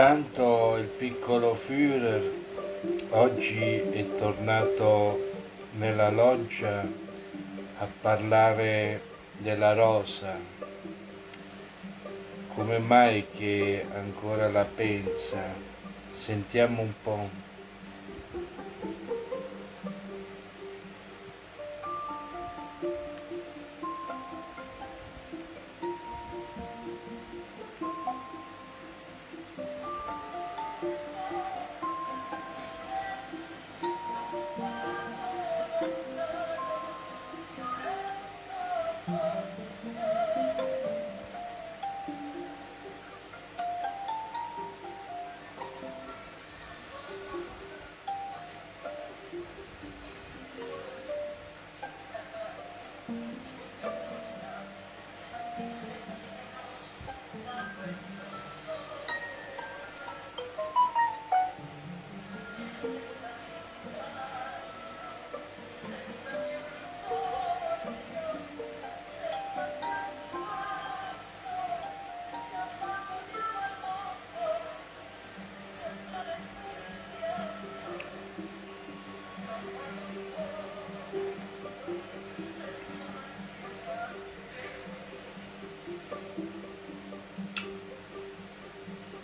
Intanto il piccolo Führer oggi è tornato nella loggia a parlare della rosa. Come mai che ancora la pensa? Sentiamo un po'.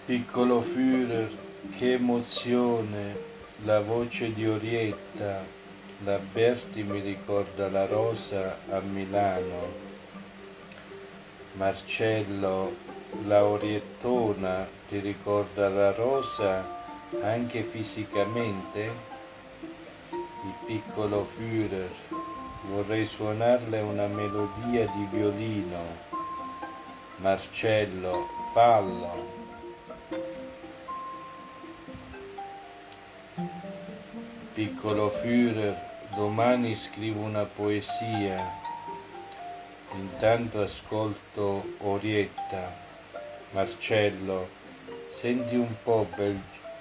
Piccolo Führer, che emozione, la voce di Orietta, la Berti mi ricorda la Rosa a Milano, Marcello, la Oriettona ti ricorda la Rosa anche fisicamente? Il piccolo Führer, vorrei suonarle una melodia di violino. Marcello, fallo. Piccolo Führer, domani scrivo una poesia. Intanto ascolto Orietta. Marcello, senti un po' bel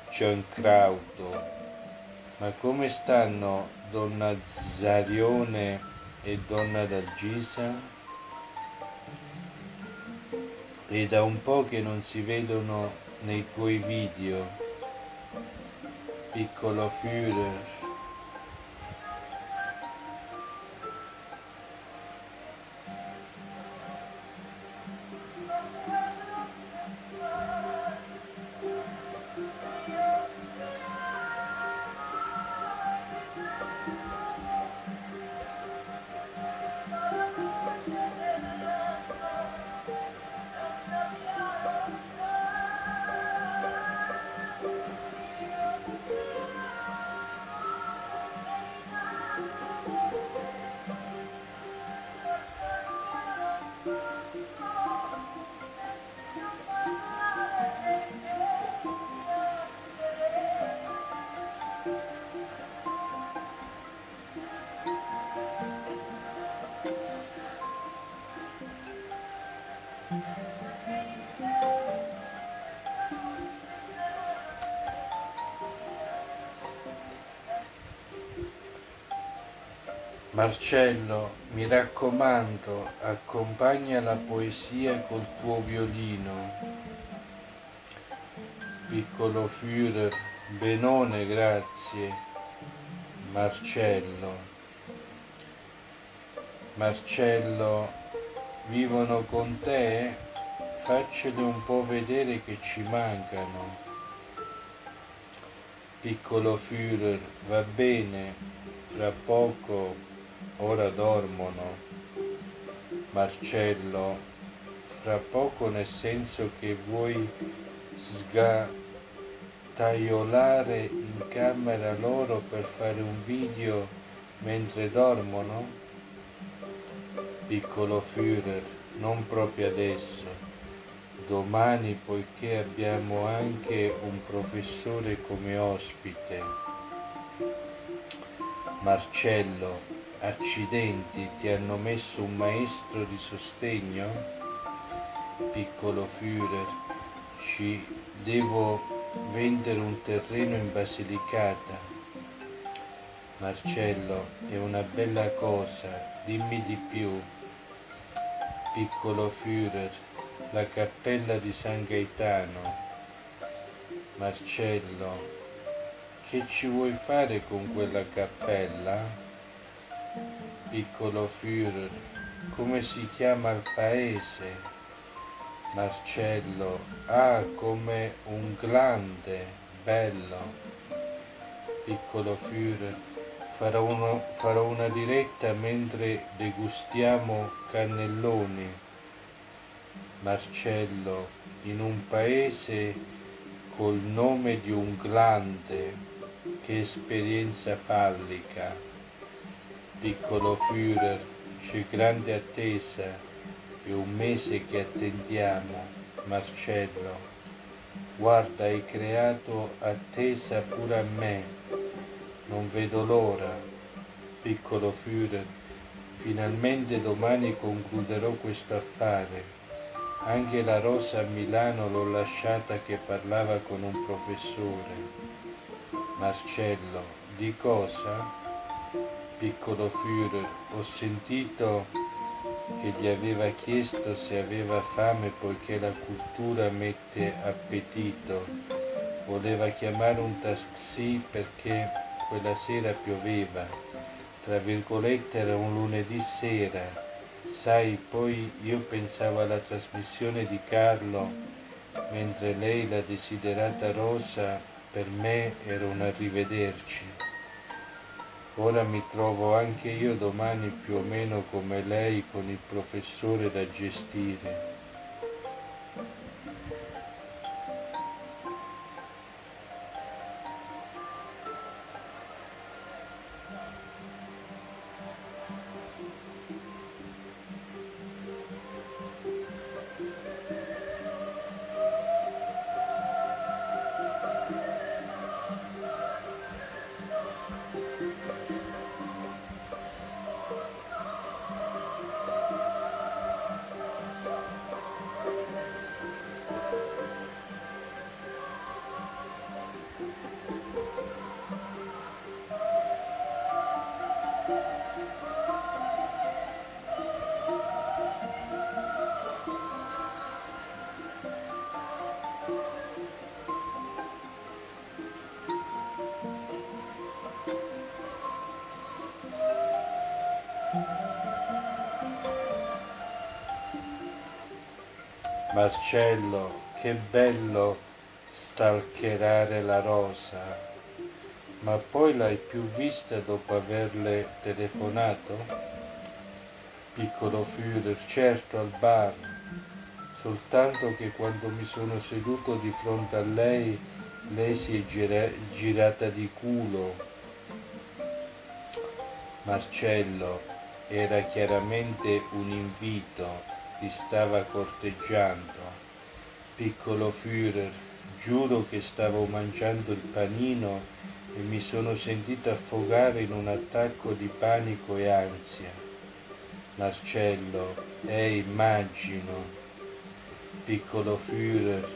Giancrauto. Ma come stanno donna Zarione e donna Dalgisa? È da un po' che non si vedono nei tuoi video piccolo Führer Marcello, mi raccomando, accompagna la poesia col tuo violino. Piccolo Führer, Benone, grazie. Marcello. Marcello, vivono con te? Facceli un po' vedere che ci mancano. Piccolo Führer, va bene, fra poco ora dormono. Marcello, fra poco nel senso che vuoi sgattaiolare in camera loro per fare un video mentre dormono? Piccolo Führer, non proprio adesso. Domani, poiché abbiamo anche un professore come ospite. Marcello, Accidenti, ti hanno messo un maestro di sostegno? Piccolo Führer, ci devo vendere un terreno in Basilicata. Marcello, è una bella cosa, dimmi di più. Piccolo Führer, la cappella di San Gaetano. Marcello, che ci vuoi fare con quella cappella? Piccolo Führer, come si chiama il paese? Marcello, ah, come un glande, bello. Piccolo Führer, farò, uno, farò una diretta mentre degustiamo cannelloni. Marcello, in un paese col nome di un glande, che esperienza fallica. Piccolo Führer, c'è grande attesa, è un mese che attendiamo, Marcello. Guarda, hai creato attesa pure a me, non vedo l'ora. Piccolo Führer, finalmente domani concluderò questo affare anche la rosa a Milano l'ho lasciata che parlava con un professore. Marcello, di cosa? Piccolo Führer, ho sentito che gli aveva chiesto se aveva fame poiché la cultura mette appetito. Voleva chiamare un taxi perché quella sera pioveva. Tra virgolette era un lunedì sera Sai, poi io pensavo alla trasmissione di Carlo, mentre lei, la desiderata Rosa, per me era un arrivederci. Ora mi trovo anche io domani più o meno come lei con il professore da gestire. Marcello, che bello stalkerare la rosa, ma poi l'hai più vista dopo averle telefonato? Piccolo Führer, certo al bar, soltanto che quando mi sono seduto di fronte a lei, lei si è gira girata di culo. Marcello, era chiaramente un invito ti stava corteggiando. Piccolo Führer, giuro che stavo mangiando il panino e mi sono sentito affogare in un attacco di panico e ansia. Marcello, eh, immagino. Piccolo Führer,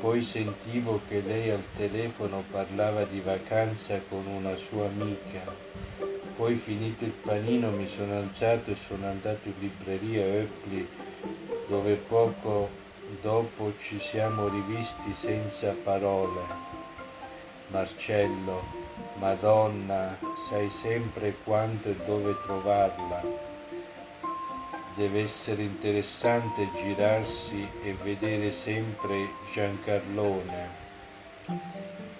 poi sentivo che lei al telefono parlava di vacanza con una sua amica poi finito il panino mi sono alzato e sono andato in libreria Eppli dove poco dopo ci siamo rivisti senza parole. Marcello, Madonna, sai sempre quanto e dove trovarla. Deve essere interessante girarsi e vedere sempre Giancarlone,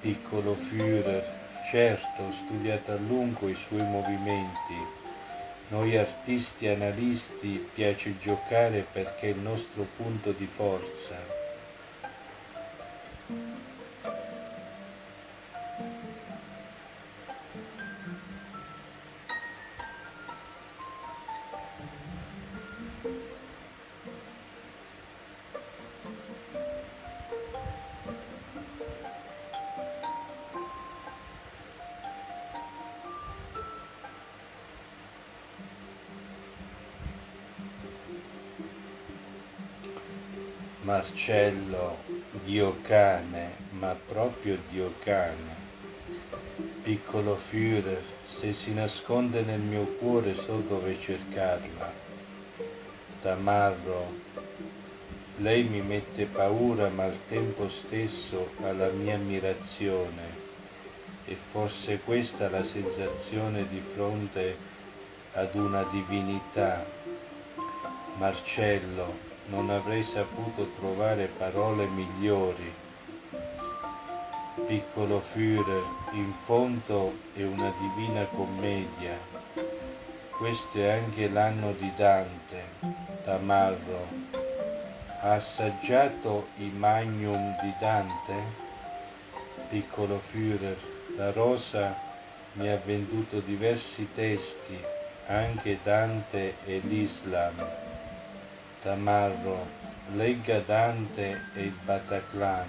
piccolo Führer, Certo, studiato a lungo i suoi movimenti. Noi artisti analisti piace giocare perché è il nostro punto di forza. Marcello, Dio cane, ma proprio Dio cane. Piccolo Führer, se si nasconde nel mio cuore so dove cercarla. Tamarro, lei mi mette paura ma al tempo stesso alla mia ammirazione. E forse questa la sensazione di fronte ad una divinità. Marcello, non avrei saputo trovare parole migliori. Piccolo Führer, in fondo è una divina commedia. Questo è anche l'anno di Dante, Tamarro, ha assaggiato i magnum di Dante? Piccolo Führer, la Rosa mi ha venduto diversi testi, anche Dante e l'Islam. Tamarro, legga Dante e il Bataclan.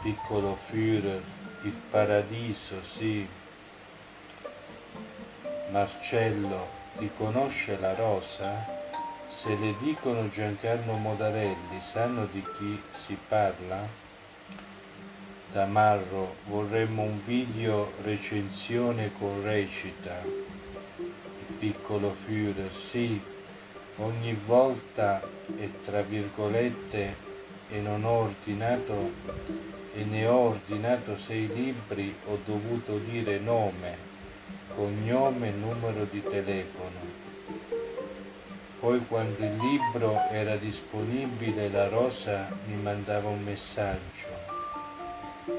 Piccolo Führer, il paradiso, sì. Marcello, ti conosce la Rosa? Se le dicono Giancarlo Modarelli, sanno di chi si parla? Tamarro, vorremmo un video recensione con recita. Piccolo Führer, sì, ogni volta è tra virgolette e non ho ordinato e ne ho ordinato sei libri, ho dovuto dire nome, cognome e numero di telefono poi quando il libro era disponibile la Rosa mi mandava un messaggio.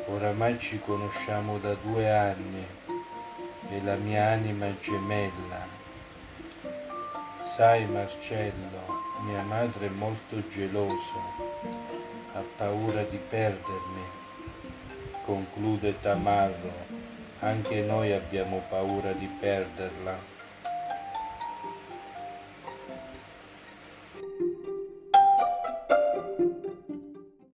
Oramai ci conosciamo da due anni, è la mia anima gemella. Sai Marcello, mia madre è molto gelosa, ha paura di perdermi. Conclude Tamarro, anche noi abbiamo paura di perderla